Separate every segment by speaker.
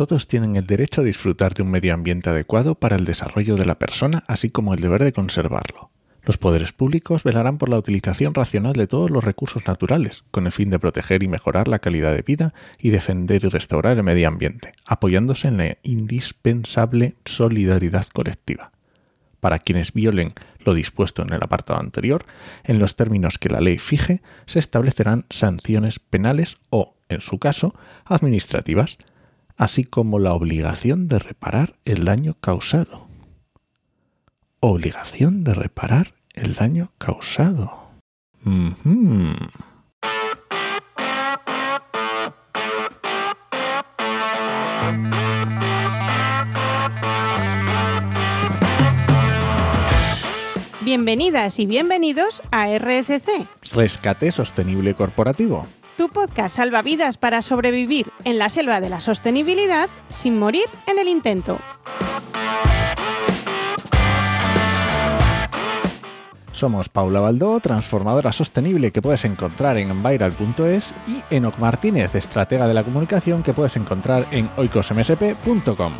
Speaker 1: Todos tienen el derecho a disfrutar de un medio ambiente adecuado para el desarrollo de la persona, así como el deber de conservarlo. Los poderes públicos velarán por la utilización racional de todos los recursos naturales, con el fin de proteger y mejorar la calidad de vida y defender y restaurar el medio ambiente, apoyándose en la indispensable solidaridad colectiva. Para quienes violen lo dispuesto en el apartado anterior, en los términos que la ley fije, se establecerán sanciones penales o, en su caso, administrativas, así como la obligación de reparar el daño causado. Obligación de reparar el daño causado.
Speaker 2: Bienvenidas y bienvenidos a RSC,
Speaker 1: Rescate sostenible corporativo.
Speaker 2: Tu podcast salvavidas para sobrevivir en la selva de la sostenibilidad sin morir en el intento.
Speaker 1: Somos Paula Baldó, transformadora sostenible que puedes encontrar en enviral.es y Enoc Martínez, estratega de la comunicación que puedes encontrar en oicosmsp.com.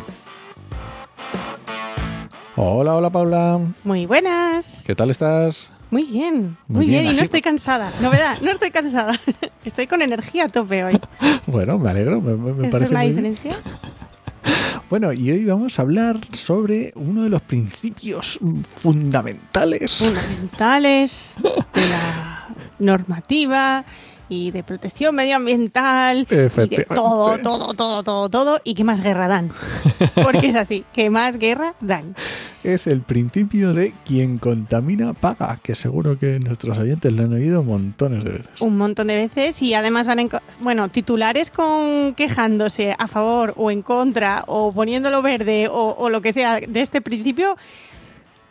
Speaker 1: Hola, hola Paula.
Speaker 2: Muy buenas.
Speaker 1: ¿Qué tal estás?
Speaker 2: Muy bien,
Speaker 1: Muy
Speaker 2: muy,
Speaker 1: bien,
Speaker 2: bien, y no estoy cansada. Novedad, no estoy cansada. Estoy con energía a tope hoy.
Speaker 1: Bueno, me alegro, me, me-
Speaker 2: ¿Esa es
Speaker 1: parece
Speaker 2: la
Speaker 1: bien.
Speaker 2: diferencia?
Speaker 1: Bueno, y hoy vamos a hablar sobre uno de los principios fundamentales.
Speaker 2: Fundamentales de la normativa y de protección medioambiental y de todo, todo, todo, todo, todo y que más guerra dan. Porque es así, que más guerra dan.
Speaker 1: Es el principio de quien contamina paga, que seguro que nuestros oyentes lo han oído montones de veces.
Speaker 2: un montón de veces y además van en bueno titulares con quejándose a favor o en contra o poniéndolo verde o, o lo que sea de este principio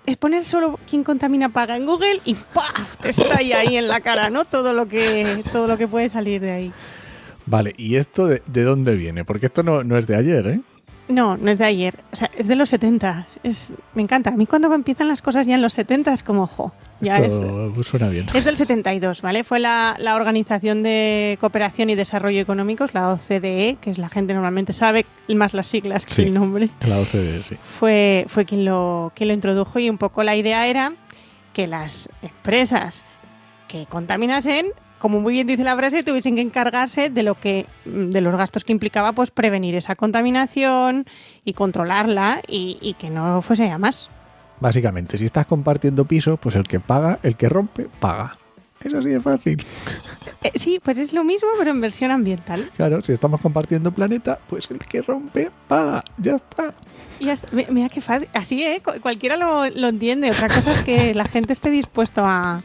Speaker 2: es poner solo quien contamina paga en Google y ¡paf! te estalla ahí en la cara no todo lo que todo lo que puede salir de ahí
Speaker 1: Vale, ¿y esto de, de dónde viene? Porque esto no, no es de ayer, ¿eh?
Speaker 2: no no es de ayer o sea es de los 70 es me encanta a mí cuando empiezan las cosas ya en los 70 es como jo ya es
Speaker 1: suena bien.
Speaker 2: Es del 72, ¿vale? Fue la, la Organización de Cooperación y Desarrollo Económicos, la OCDE, que es la gente normalmente sabe más las siglas que
Speaker 1: Sí.
Speaker 2: el nombre,
Speaker 1: La OCDE, sí.
Speaker 2: fue, fue quien, lo, quien lo introdujo y un poco la idea era que las empresas que contaminasen, como muy bien dice la frase, tuviesen que encargarse de lo que de los gastos que implicaba pues prevenir esa contaminación y controlarla y, y que no fuese a más.
Speaker 1: Básicamente, si estás compartiendo piso, pues el que paga, el que rompe, paga. Es así de fácil.
Speaker 2: Eh, sí, pues es lo mismo, pero en versión ambiental.
Speaker 1: Claro, si estamos compartiendo planeta, pues el que rompe, paga. Ya está.
Speaker 2: Y ya está. Mi- Mira qué fácil. Así, ¿eh? Cu- Cualquiera lo, lo entiende. Otra cosa es que la gente esté dispuesto a,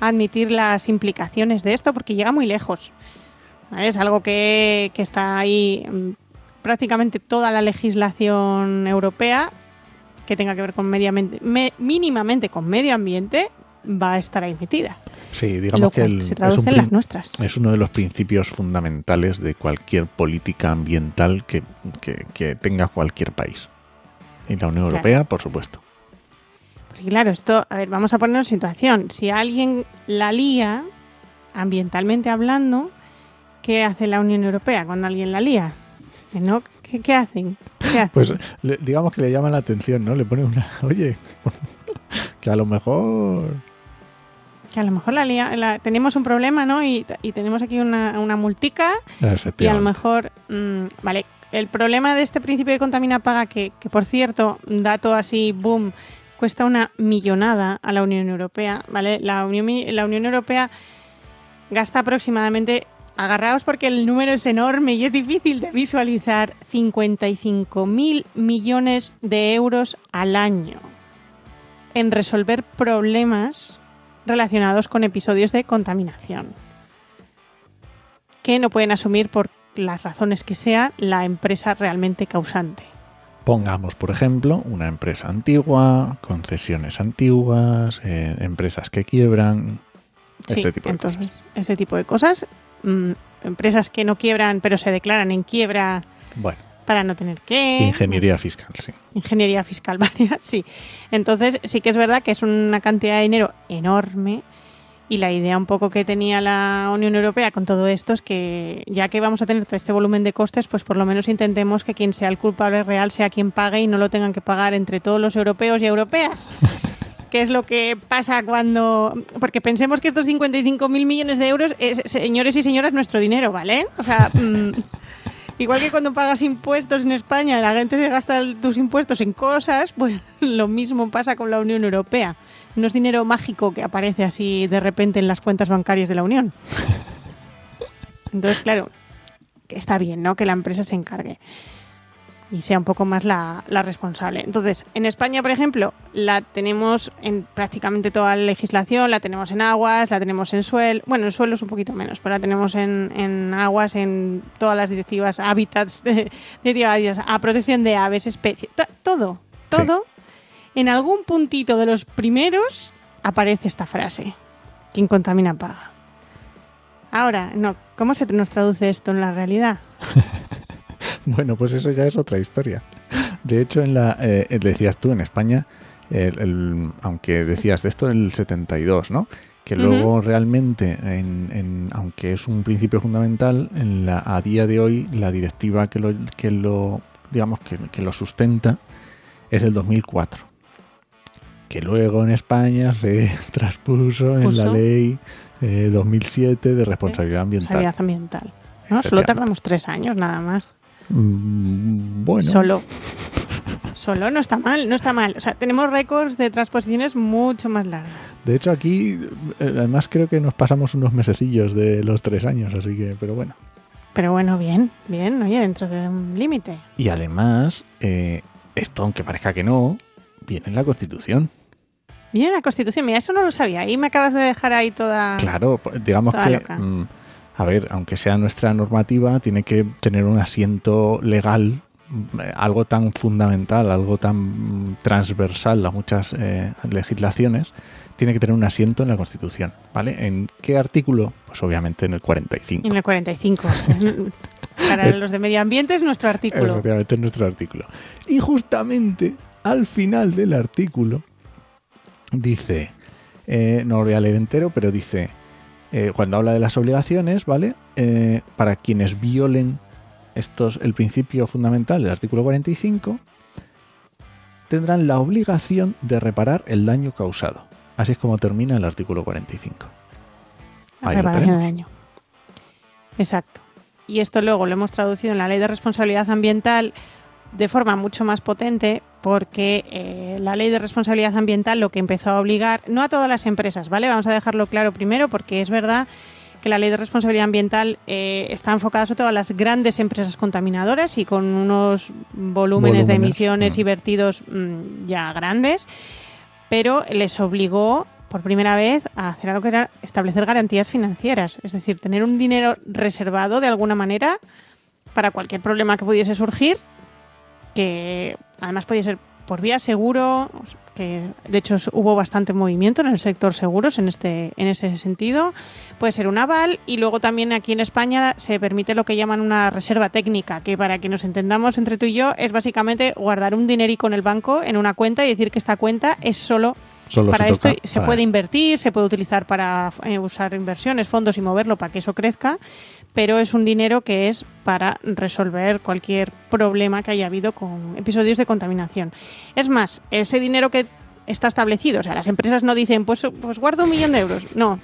Speaker 2: admitir las implicaciones de esto porque llega muy lejos. ¿Vale? Es algo que, que está ahí mm, prácticamente toda la legislación europea que tenga que ver con medio ambiente, me- mínimamente con medio ambiente, va a estar ahí metida.
Speaker 1: Sí,
Speaker 2: Lo
Speaker 1: digamos que el-
Speaker 2: se
Speaker 1: es,
Speaker 2: traduce
Speaker 1: un
Speaker 2: en las nuestras.
Speaker 1: es uno de los principios fundamentales de cualquier política ambiental que, que- que tenga cualquier país. Y la Unión
Speaker 2: Claro.
Speaker 1: Europea, por supuesto.
Speaker 2: Porque claro, esto, a ver, vamos a ponernos en situación. Si alguien la lía, ambientalmente hablando, ¿qué hace la Unión Europea cuando alguien la lía? ¿Que no? ¿Qué, qué hacen?
Speaker 1: Pues le- digamos que le llama la atención, ¿no? Le pone una, oye, que a lo mejor...
Speaker 2: que a lo mejor la tenemos un problema, ¿no? Y, y tenemos aquí una, una multica y a lo mejor, mm, vale, el problema de este principio de contamina paga, que, que por cierto, dato así, boom, cuesta una millonada a la Unión Europea, ¿vale? La Unión, la Unión Europea gasta aproximadamente, agarraos porque el número es enorme y es difícil de visualizar, 55 mil millones de euros al año en resolver problemas relacionados con episodios de contaminación que no pueden asumir por las razones que sea la empresa realmente causante.
Speaker 1: Pongamos, por ejemplo, una empresa antigua, concesiones antiguas, eh, empresas que quiebran,
Speaker 2: Sí,
Speaker 1: este tipo de
Speaker 2: entonces,
Speaker 1: cosas.
Speaker 2: ese tipo de cosas. Mm, empresas que no quiebran, pero se declaran en quiebra
Speaker 1: Bueno,
Speaker 2: para no tener que.
Speaker 1: ingeniería fiscal, sí.
Speaker 2: Ingeniería fiscal varias, sí. Entonces, sí que es verdad que es una cantidad de dinero enorme Y la idea un poco que tenía la Unión Europea con todo esto es que ya que vamos a tener todo este volumen de costes, pues por lo menos intentemos que quien sea el culpable real sea quien pague y no lo tengan que pagar entre todos los europeos y europeas. Que es lo que pasa cuando... Porque pensemos que estos 55.000 millones de euros, es, señores y señoras, nuestro dinero, ¿vale? O sea... Mm, igual que cuando pagas impuestos en España, la gente se gasta tus impuestos en cosas, pues lo mismo pasa con la Unión Europea no es dinero mágico que aparece así de repente en las cuentas bancarias de la Unión. Entonces, claro, está bien, ¿no? Que la empresa se encargue y sea un poco más la, responsable. Entonces, en España, por ejemplo, la tenemos en prácticamente toda la legislación, la tenemos en aguas, la tenemos en suelo, bueno, en suelo es un poquito menos, pero la tenemos en, aguas, en todas las directivas, hábitats de, de, a protección de aves, especies, todo, todo en algún puntito de los primeros aparece esta frase. Quien contamina paga. Ahora, no, ¿cómo se nos traduce esto en la realidad?
Speaker 1: bueno, pues eso ya es otra historia. De hecho, en la, eh, decías tú, en España, aunque decías de esto en el 72, ¿no? Que luego realmente, en, aunque es un principio fundamental, en la, a día de hoy la directiva que lo, que lo digamos, que, que lo sustenta es el 2004 que luego en España se transpuso en la ley 2007 eh, de responsabilidad ambiental.
Speaker 2: Responsabilidad ambiental. ¿no? Solo tardamos tres años nada más.
Speaker 1: Mm, bueno.
Speaker 2: Solo. Solo no está mal, no está mal. O sea, tenemos récords de transposiciones mucho más largas.
Speaker 1: De hecho, aquí, eh, además, creo que nos pasamos unos mesecillos de los tres años, así que, pero bueno.
Speaker 2: Pero bueno, bien, bien, oye, dentro de un límite.
Speaker 1: Y además, eh, esto, aunque parezca que no, viene en la Constitución.
Speaker 2: Mira la Constitución, mira, eso no lo sabía. Ahí me acabas de dejar ahí toda.
Speaker 1: Claro, digamos que. Mm, a ver, aunque sea nuestra normativa, tiene que tener un asiento legal, mm, algo tan fundamental, algo tan transversal a muchas eh, legislaciones, tiene que tener un asiento en la Constitución, ¿vale? ¿En qué artículo? Pues obviamente en el 45.
Speaker 2: En el 45. Para los de medio ambiente es nuestro artículo.
Speaker 1: Efectivamente es nuestro artículo. Y justamente al final del artículo dice, eh, no lo voy a leer entero, pero dice, eh, cuando habla de las obligaciones, ¿vale? Eh, para quienes violen estos, el principio fundamental del artículo 45, tendrán la obligación de reparar el daño causado. Así es como termina el artículo 45.
Speaker 2: reparación de daño. Exacto. Y esto luego lo hemos traducido en la ley de responsabilidad ambiental de forma mucho más potente porque eh, la ley de responsabilidad ambiental lo que empezó a obligar, no a todas las empresas, ¿vale? Vamos a dejarlo claro primero porque es verdad que la ley de responsabilidad ambiental eh, está enfocada sobre todo a las grandes empresas contaminadoras y con unos volúmenes, de emisiones y vertidos mm, ya grandes, pero les obligó por primera vez a hacer algo que era establecer garantías financieras, es decir, tener un dinero reservado de alguna manera para cualquier problema que pudiese surgir que además podía ser por vía seguro, que de hecho hubo bastante movimiento en el sector seguros en este en ese sentido. Puede ser un aval y luego también aquí en España se permite lo que llaman una reserva técnica, que para que nos entendamos entre tú y yo es básicamente guardar un dinerico en el banco en una cuenta y decir que esta cuenta es solo, para esto se puede invertir, se puede utilizar para eh, usar inversiones, fondos y moverlo para que eso crezca, pero es un dinero que es para resolver cualquier problema que haya habido con episodios de contaminación. Es más, ese dinero que está establecido, o sea, las empresas no dicen, pues, pues guardo un millón de euros. No,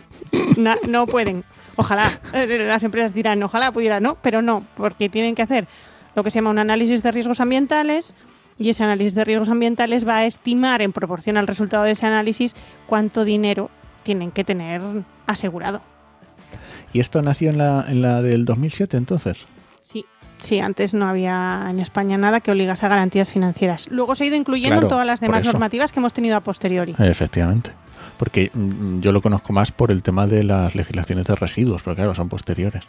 Speaker 2: no pueden. Ojalá, eh, las empresas dirán, ojalá pudiera, no, pero no, porque tienen que hacer lo que se llama un análisis de riesgos ambientales y ese análisis de riesgos ambientales va a estimar en proporción al resultado de ese análisis cuánto dinero tienen que tener asegurado.
Speaker 1: ¿Y esto nació en la, en la del 2007 entonces?
Speaker 2: Sí, sí, antes no había en España nada que obligase a garantías financieras. Luego se ha ido incluyendo en todas las demás normativas que hemos tenido a posteriori.
Speaker 1: Efectivamente. Porque mm, yo lo conozco más por el tema de las legislaciones de residuos, pero claro, son posteriores.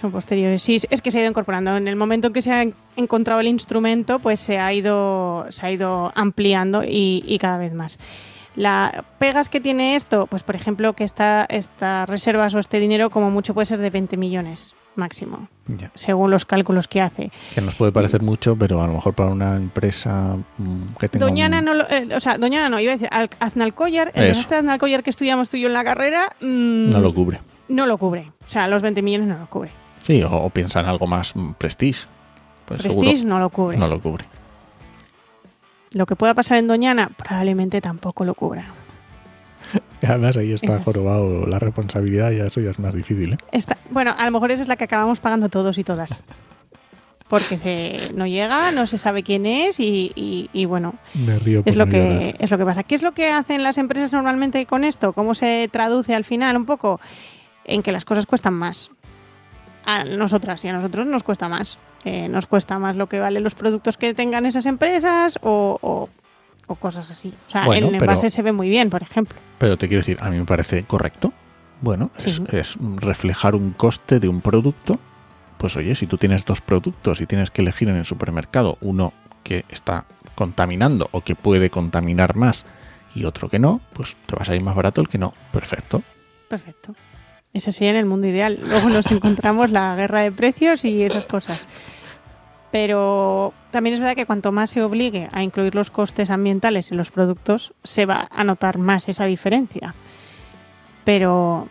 Speaker 2: Son posteriores, sí, es que se ha ido incorporando. En el momento en que se ha encontrado el instrumento, pues se ha ido, se ha ido ampliando y, y cada vez más. Las pegas que tiene esto, pues por ejemplo que esta, estas reservas o este dinero como mucho puede ser de 20 millones. máximo, según los cálculos que hace.
Speaker 1: Que nos puede parecer mucho, pero a lo mejor para una empresa mm, que tenga
Speaker 2: Doñana
Speaker 1: un-
Speaker 2: no, lo- eh, o sea, Doñana no, iba a decir, Al- Aznalcóllar, el desastre de Aznalcóllar que estudiamos tú y yo en la carrera, mm,
Speaker 1: no lo cubre.
Speaker 2: no lo cubre. O sea, los 20 millones no lo cubre.
Speaker 1: Sí, o, o piensa en algo más mm, prestige. Pues
Speaker 2: Prestige
Speaker 1: seguro
Speaker 2: no lo cubre.
Speaker 1: no lo cubre.
Speaker 2: Lo que pueda pasar en Doñana probablemente tampoco lo cubra.
Speaker 1: Además ahí está jorobado la responsabilidad y eso ya es más difícil, ¿eh?
Speaker 2: Esta- bueno, a lo mejor esa es la que acabamos pagando todos y todas. Porque se, no llega, no se sabe quién es y, y- y bueno,
Speaker 1: Me río
Speaker 2: es lo,
Speaker 1: no
Speaker 2: que,
Speaker 1: llorar.
Speaker 2: es lo que pasa. ¿Qué es lo que hacen las empresas normalmente con esto? ¿Cómo se traduce al final un poco? En que las cosas cuestan más. A nosotras y a nosotros nos cuesta más. Eh, nos cuesta más lo que valen los productos que tengan esas empresas o, o- o cosas así. O sea,
Speaker 1: Bueno,
Speaker 2: en el
Speaker 1: pero-
Speaker 2: envase se ve muy bien, por ejemplo.
Speaker 1: Pero te quiero decir, a mí me parece correcto. Bueno,
Speaker 2: Sí.
Speaker 1: es, es reflejar un coste de un producto. Pues oye, si tú tienes dos productos y tienes que elegir en el supermercado uno que está contaminando o que puede contaminar más y otro que no, pues te va a salir más barato el que no. Perfecto.
Speaker 2: Perfecto. Eso sí, en el mundo ideal. Luego nos encontramos la guerra de precios y esas cosas. Pero también es verdad que cuanto más se obligue a incluir los costes ambientales en los productos, se va a notar más esa diferencia. Pero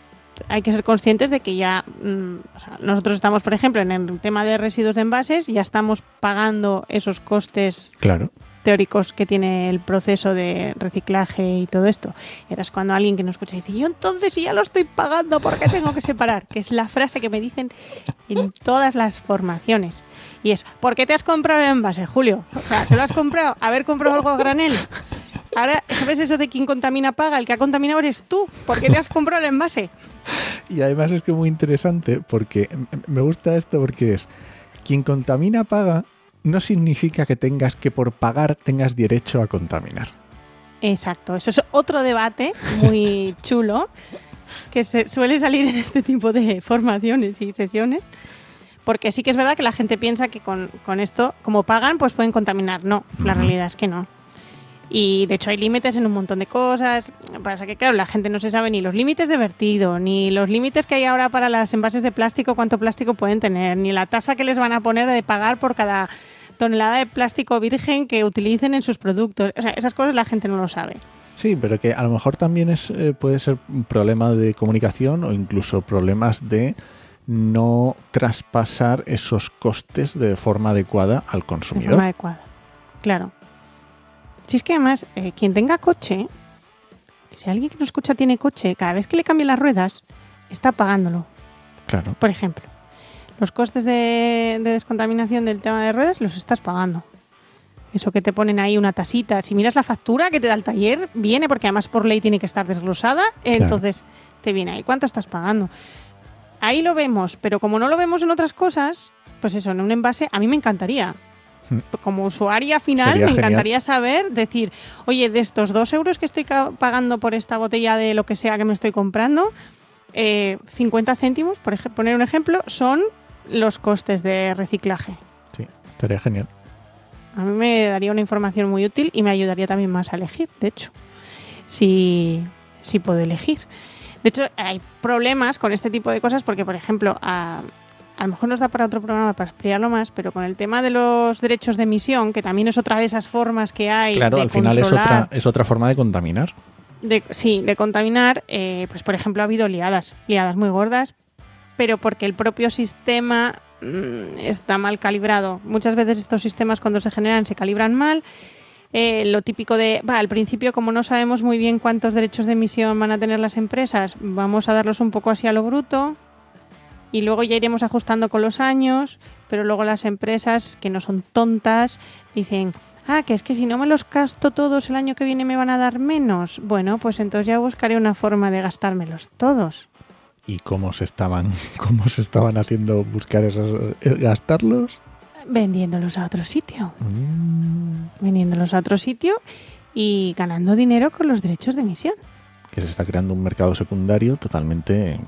Speaker 2: hay que ser conscientes de que ya mm, o sea, nosotros estamos, por ejemplo, en el tema de residuos de envases, ya estamos pagando esos costes
Speaker 1: Claro.
Speaker 2: teóricos que tiene el proceso de reciclaje y todo esto. Eras cuando alguien que nos escucha dice, yo entonces ya lo estoy pagando, ¿por qué tengo que separar? Que es la frase que me dicen en todas las formaciones. Y es, ¿por qué te has comprado el envase, Julio? O sea, ¿te lo has comprado? ¿Haber comprado algo a granel? Ahora, ¿sabes eso de quien contamina paga? El que ha contaminado eres tú. ¿Por qué te has comprado el envase?
Speaker 1: Y además es que muy interesante porque me gusta esto porque es quien contamina paga no significa que tengas que por pagar tengas derecho a contaminar.
Speaker 2: Exacto, eso es otro debate muy chulo que se suele salir en este tipo de formaciones y sesiones. Porque sí que es verdad que la gente piensa que con, con esto, como pagan, pues pueden contaminar. No, la realidad es que no. Y de hecho hay límites en un montón de cosas. Pasa que, claro, la gente no se sabe ni los límites de vertido, ni los límites que hay ahora para las envases de plástico, cuánto plástico pueden tener, ni la tasa que les van a poner de pagar por cada tonelada de plástico virgen que utilicen en sus productos. O sea, esas cosas la gente no lo sabe.
Speaker 1: Sí, pero que a lo mejor también es, eh, puede ser un problema de comunicación o incluso problemas de no traspasar esos costes de forma adecuada al
Speaker 2: De
Speaker 1: consumidor.
Speaker 2: forma adecuada. Claro. Si es que además, eh, quien tenga coche, si alguien que nos escucha tiene coche, cada vez que le cambie las ruedas, está pagándolo.
Speaker 1: Claro.
Speaker 2: Por ejemplo, los costes de, de descontaminación del tema de ruedas los estás pagando. Eso que te ponen ahí una tasita. Si miras la factura que te da el taller, viene porque además por ley tiene que estar desglosada. Entonces te viene ahí. ¿Cuánto estás pagando? Ahí lo vemos, pero como no lo vemos en otras cosas, pues eso, en un envase, a mí me encantaría.
Speaker 1: Hmm.
Speaker 2: Como usuaria final,
Speaker 1: Sería
Speaker 2: me
Speaker 1: genial.
Speaker 2: encantaría saber, decir, oye, de estos dos euros que estoy pagando por esta botella de lo que sea que me estoy comprando, eh, 50 céntimos, por poner un ejemplo, son los costes de reciclaje.
Speaker 1: Sí, estaría genial.
Speaker 2: A mí me daría una información muy útil y me ayudaría también más a elegir, de hecho, si, si puedo elegir. De hecho, hay problemas con este tipo de cosas porque, por ejemplo, a, a lo mejor nos da para otro programa para explicarlo más, pero con el tema de los derechos de emisión, que también es otra de esas formas que hay
Speaker 1: Claro,
Speaker 2: de
Speaker 1: al final es otra, es otra forma de contaminar.
Speaker 2: de, sí, de contaminar, eh, pues por ejemplo ha habido liadas, liadas muy gordas, pero porque el propio sistema mm, está mal calibrado. Muchas veces estos sistemas cuando se generan se calibran mal. Eh, lo típico de, al principio como no sabemos muy bien cuántos derechos de emisión van a tener las empresas, vamos a darlos un poco así a lo bruto y luego ya iremos ajustando con los años, pero luego las empresas que no son tontas dicen, ah, que es que si no me los gasto todos el año que viene me van a dar menos. Bueno, pues entonces ya buscaré una forma de gastármelos todos.
Speaker 1: ¿Y cómo se estaban, cómo se estaban haciendo buscar esos, eh, gastarlos?
Speaker 2: Vendiéndolos a otro sitio.
Speaker 1: Mm,
Speaker 2: Vendiéndolos a otro sitio y ganando dinero con los derechos de emisión.
Speaker 1: que se está creando un mercado secundario totalmente,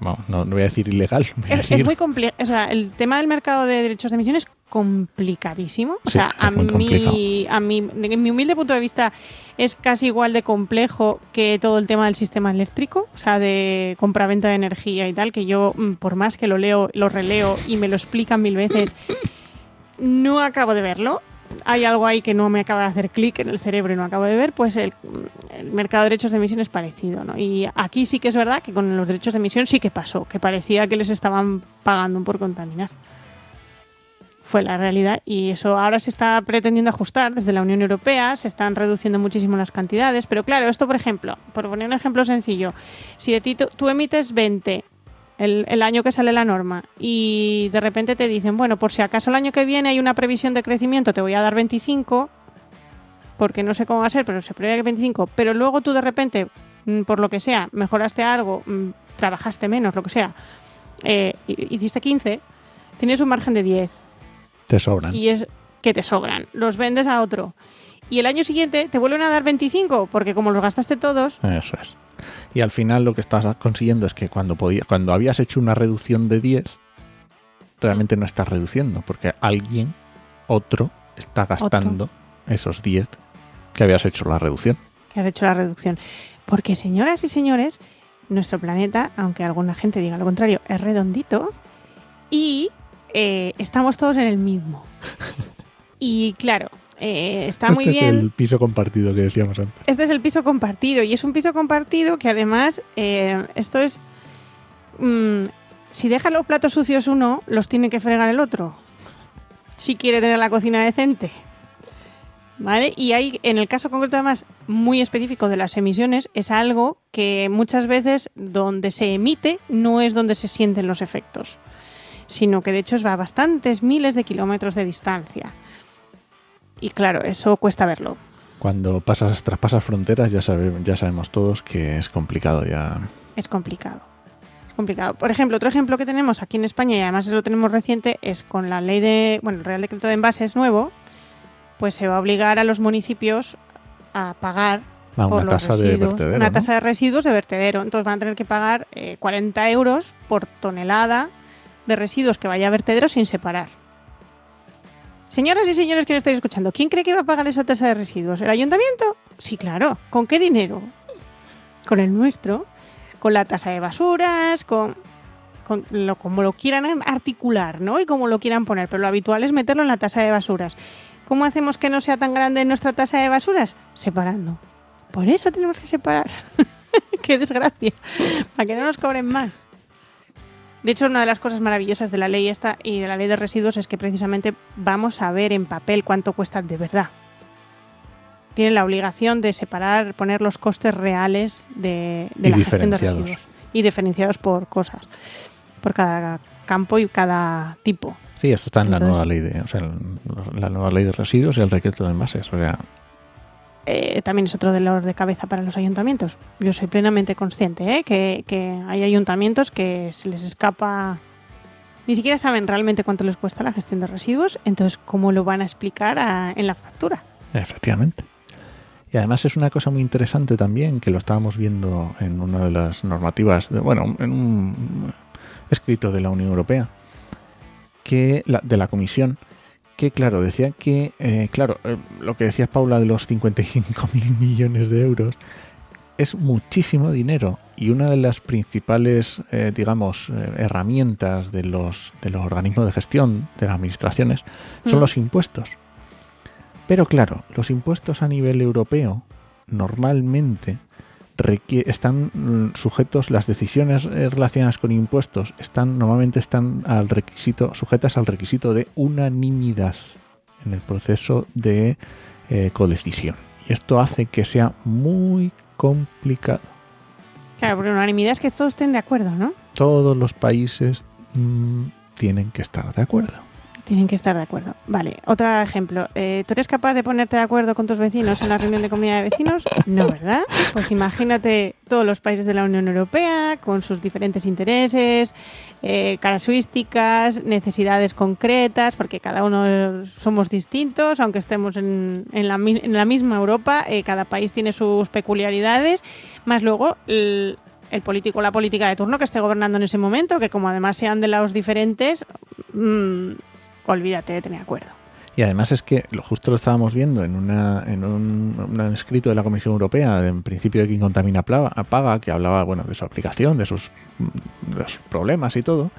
Speaker 1: no, no voy a decir ilegal, a
Speaker 2: Es, muy complejo. O sea, el tema del mercado de derechos de emisión es complicadísimo. O
Speaker 1: Sí,
Speaker 2: sea, a mí, a mí, en mi humilde punto de vista, es casi igual de complejo que todo el tema del sistema eléctrico, o sea, de compra-venta de energía y tal, que yo, mm, por más que lo leo, lo releo y me lo explican mil veces, no acabo de verlo. Hay algo ahí que no me acaba de hacer clic en el cerebro y no acabo de ver, pues el, mercado de derechos de emisión es parecido, ¿no? Y aquí sí que es verdad que con los derechos de emisión sí que pasó, que parecía que les estaban pagando por contaminar fue la realidad y eso ahora se está pretendiendo ajustar desde la Unión Europea, se están reduciendo muchísimo las cantidades, pero claro, esto por ejemplo, por poner un ejemplo sencillo, si de ti tú, tú emites 20 el, el año que sale la norma y de repente te dicen, bueno, por si acaso el año que viene hay una previsión de crecimiento, te voy a dar 25, porque no sé cómo va a ser, pero se prevé que 25, pero luego tú de repente, mm, por lo que sea, mejoraste algo, mm, trabajaste menos, lo que sea, eh, hi- hiciste 15, tienes un margen de 10
Speaker 1: Te sobran.
Speaker 2: y es que te sobran. Los vendes a otro. Y el año siguiente te vuelven a dar 25, porque como los gastaste todos,
Speaker 1: Eso es. Y al final lo que estás consiguiendo es que cuando, podía, cuando habías hecho una reducción de 10, realmente no estás reduciendo, porque alguien, otro, está gastando esos 10 que habías hecho la reducción.
Speaker 2: que has hecho la reducción. Porque, señoras y señores, nuestro planeta, aunque alguna gente diga lo contrario, es redondito y eh, estamos todos en el mismo. Y claro, eh, está
Speaker 1: este
Speaker 2: muy
Speaker 1: es
Speaker 2: bien.
Speaker 1: el piso compartido que decíamos antes.
Speaker 2: Este es el piso compartido y es un piso compartido que además eh, esto es mm, si deja los platos sucios uno los tiene que fregar el otro si quiere tener la cocina decente vale y hay en el caso concreto además muy específico de las emisiones es algo que muchas veces donde se emite no es donde se sienten los efectos sino que de hecho es a bastantes miles de kilómetros de distancia y claro eso cuesta verlo
Speaker 1: Cuando pasas, traspasas fronteras ya, sabe- ya sabemos todos que es complicado ya.
Speaker 2: es complicado. Es complicado. Por ejemplo, otro ejemplo que tenemos aquí en España, y además lo tenemos reciente, es con la ley de, bueno, el Real Decreto de Envases nuevo, pues se va a obligar a los municipios a pagar
Speaker 1: Ah,
Speaker 2: por
Speaker 1: una
Speaker 2: los
Speaker 1: tasa de vertedero.
Speaker 2: una
Speaker 1: ¿no?
Speaker 2: tasa de residuos de vertedero. Entonces van a tener que pagar eh, 40 euros por tonelada de residuos que vaya a vertedero sin separar. Señoras y señores que me estáis escuchando, ¿quién cree que va a pagar esa tasa de residuos? ¿El ayuntamiento? Sí, claro. ¿Con qué dinero? Con el nuestro. Con la tasa de basuras, con, con lo, como lo quieran articular, ¿no? Y como lo quieran poner. Pero lo habitual es meterlo en la tasa de basuras. ¿Cómo hacemos que no sea tan grande nuestra tasa de basuras? Separando. Por eso tenemos que separar. qué desgracia. Para que no nos cobren más. De hecho, una de las cosas maravillosas de la ley esta y de la ley de residuos es que precisamente vamos a ver en papel cuánto cuestan de verdad. Tienen la obligación de separar, poner los costes reales de, la gestión de residuos. Y diferenciados por cosas. Por cada campo y cada tipo.
Speaker 1: Sí, esto está en la nueva ley de, o sea, la nueva ley de residuos y el decreto de envases. O sea,
Speaker 2: Eh, también es otro dolor de cabeza para los ayuntamientos. Yo soy plenamente consciente ¿eh? que, hay ayuntamientos que se les escapa. Ni siquiera saben realmente cuánto les cuesta la gestión de residuos, entonces, ¿cómo lo van a explicar en la factura?
Speaker 1: Efectivamente. Y además es una cosa muy interesante también, que lo estábamos viendo en una de las normativas, de- bueno, en un escrito de la Unión Europea, que la- de la Comisión, que claro, decía que, eh, claro, eh, lo que decía Paula de los 55 mil millones de euros, es muchísimo dinero y una de las principales, eh, digamos, herramientas de los, de los organismos de gestión, de las administraciones, son
Speaker 2: Mm.
Speaker 1: los impuestos. Pero claro, los impuestos a nivel europeo normalmente están mm, sujetos, las decisiones eh, relacionadas con impuestos están normalmente están al requisito, sujetas al requisito de unanimidad en el proceso de eh, codecisión. Y esto hace que sea muy complicado.
Speaker 2: Claro, porque unanimidad es que todos estén de acuerdo, ¿no?
Speaker 1: Todos los países mm, tienen que estar de acuerdo.
Speaker 2: Tienen que estar de acuerdo. Vale, otro ejemplo. Eh, ¿Tú eres capaz de ponerte de acuerdo con tus vecinos en la reunión de comunidad de vecinos? No, ¿verdad? Pues imagínate todos los países de la Unión Europea con sus diferentes intereses, eh, características, necesidades concretas, porque cada uno somos distintos, aunque estemos en, en la, en la misma Europa, eh, cada país tiene sus peculiaridades, más luego el, el político o la política de turno que esté gobernando en ese momento, que como además sean de los diferentes, mm, olvídate de tener acuerdo.
Speaker 1: Y además es que lo justo lo estábamos viendo en, una, en un, un escrito de la Comisión Europea, en principio de quien contamina paga, que hablaba bueno, de su aplicación, de sus, de los problemas y todo.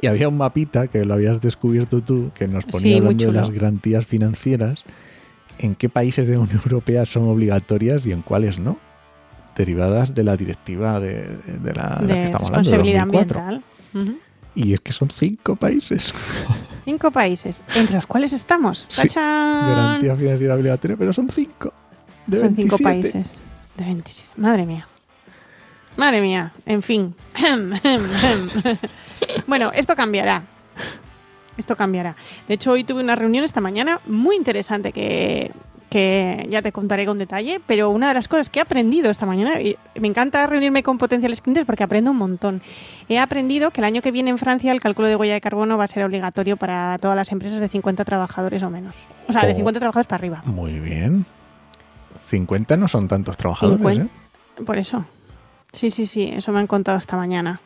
Speaker 1: Y había un mapita que lo habías descubierto tú, que nos ponía
Speaker 2: Sí,
Speaker 1: hablando de las garantías financieras, en qué países de la Unión Europea son obligatorias y en cuáles no, derivadas de la directiva de, de la, de la que estamos hablando, de
Speaker 2: responsabilidad
Speaker 1: 2004.
Speaker 2: ambiental.
Speaker 1: Y es que son cinco países.
Speaker 2: Cinco países, entre los cuales estamos.
Speaker 1: Sí. Garantía financiera obligatoria, pero son cinco. De
Speaker 2: Son cinco
Speaker 1: 27.
Speaker 2: países. De 27. Madre mía. Madre mía. En fin. bueno, esto cambiará. Esto cambiará. De hecho, hoy tuve una reunión esta mañana muy interesante que, que ya te contaré con detalle, pero una de las cosas que he aprendido esta mañana, y me encanta reunirme con potenciales clientes porque aprendo un montón. He aprendido que el año que viene en Francia el cálculo de huella de carbono va a ser obligatorio para todas las empresas de 50 trabajadores o menos. O sea, de
Speaker 1: Oh.
Speaker 2: 50 trabajadores para arriba.
Speaker 1: Muy bien. 50 no son tantos trabajadores,
Speaker 2: 50.
Speaker 1: ¿eh?
Speaker 2: Por eso. Sí, sí, sí, eso me han contado esta mañana.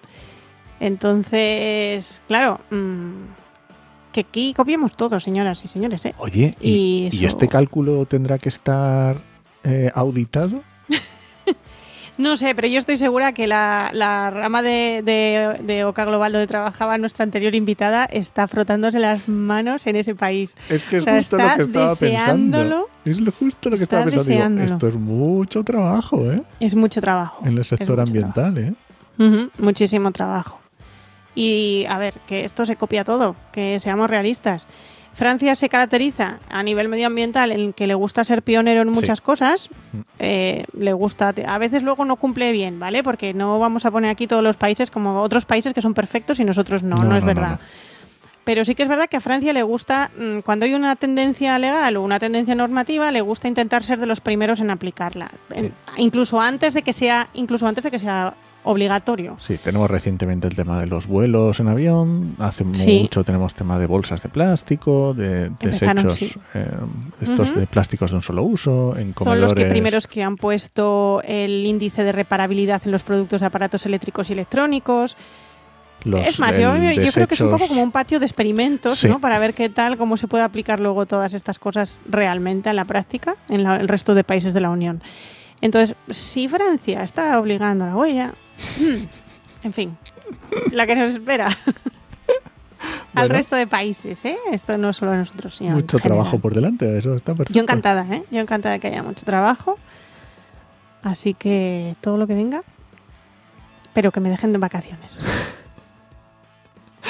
Speaker 2: Entonces, claro, mm, que aquí copiamos todos, señoras y señores, ¿eh?
Speaker 1: Oye, ¿y,
Speaker 2: Y
Speaker 1: y
Speaker 2: eso-
Speaker 1: este cálculo tendrá que estar eh, auditado?
Speaker 2: No sé, pero yo estoy segura que la, la rama de, de, de Oca Global donde trabajaba nuestra anterior invitada está frotándose las manos en ese país.
Speaker 1: Es que es
Speaker 2: O sea,
Speaker 1: justo lo que estaba pensando. Es lo justo lo que estaba pensando. Digo, esto es mucho trabajo, ¿eh?
Speaker 2: Es mucho trabajo.
Speaker 1: En el sector ambiental, ¿eh?
Speaker 2: Ujú, muchísimo trabajo. Y a ver, que esto se copia todo, que seamos realistas. Francia se caracteriza a nivel medioambiental en que le gusta ser pionero en
Speaker 1: Sí.
Speaker 2: muchas cosas,
Speaker 1: Mm.
Speaker 2: eh, le gusta, a veces luego no cumple bien, ¿vale? Porque no vamos a poner aquí todos los países como otros países que son perfectos y nosotros no, no,
Speaker 1: No,
Speaker 2: es
Speaker 1: no,
Speaker 2: verdad.
Speaker 1: no.
Speaker 2: Pero sí que es verdad que a Francia le gusta, mm, cuando hay una tendencia legal o una tendencia normativa, le gusta intentar ser de los primeros en aplicarla, incluso antes de que sea, incluso antes de que sea obligatorio.
Speaker 1: Sí, tenemos recientemente el tema de los vuelos en avión. Hace
Speaker 2: Sí.
Speaker 1: mucho tenemos tema de bolsas de plástico, de desechos,
Speaker 2: sí.
Speaker 1: eh, estos de plásticos de un solo uso, en comedores.
Speaker 2: Son los que primeros que han puesto el índice de reparabilidad en los productos de aparatos eléctricos y electrónicos.
Speaker 1: los-
Speaker 2: es más, yo, creo que es un poco como un patio de experimentos,
Speaker 1: Sí.
Speaker 2: ¿no? Para ver qué tal, cómo se puede aplicar luego todas estas cosas realmente en la práctica en la- el resto de países de la Unión. Entonces, si Francia está obligando a la huella, en fin, la que nos espera al
Speaker 1: Bueno.
Speaker 2: resto de países, ¿eh? Esto no solo a nosotros, sino
Speaker 1: Mucho trabajo por delante, eso está perfecto.
Speaker 2: Yo encantada, ¿eh? Yo encantada de que haya mucho trabajo. Así que todo lo que venga, pero que me dejen de vacaciones.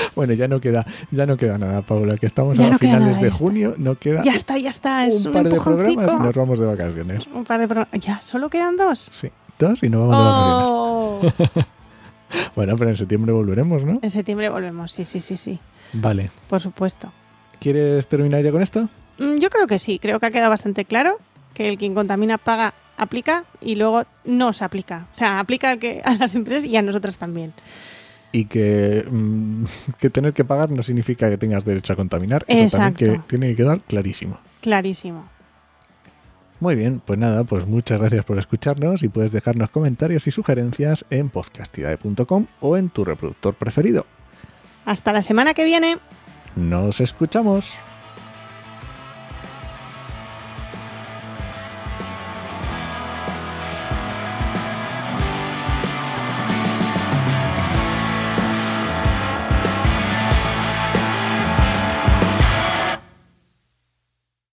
Speaker 1: Bueno, ya no queda, ya no queda nada, Paula, que estamos
Speaker 2: Ya
Speaker 1: a
Speaker 2: no
Speaker 1: finales
Speaker 2: nada,
Speaker 1: de junio, no queda
Speaker 2: Ya está, ya está, es
Speaker 1: un
Speaker 2: un,
Speaker 1: par de programas y nos vamos de vacaciones.
Speaker 2: Un par de programas. Ya, solo quedan dos.
Speaker 1: Sí, dos y nos vamos
Speaker 2: Oh.
Speaker 1: de vacaciones. Bueno, pero en septiembre volveremos, ¿no?
Speaker 2: En septiembre volvemos, sí, sí, sí, sí,
Speaker 1: Vale.
Speaker 2: por supuesto.
Speaker 1: ¿Quieres terminar ya con esto?
Speaker 2: Mm, Yo creo que sí, creo que ha quedado bastante claro que el quien contamina paga, aplica y luego no se aplica. O sea, aplica al que, a las empresas y a nosotras también.
Speaker 1: Y que, mm, que tener que pagar no significa que tengas derecho a contaminar. Eso también que tiene que quedar clarísimo.
Speaker 2: Clarísimo.
Speaker 1: Muy bien, pues nada, pues muchas gracias por escucharnos y puedes dejarnos comentarios y sugerencias en podcastidae.com o en tu reproductor preferido.
Speaker 2: Hasta la semana que viene.
Speaker 1: Nos escuchamos.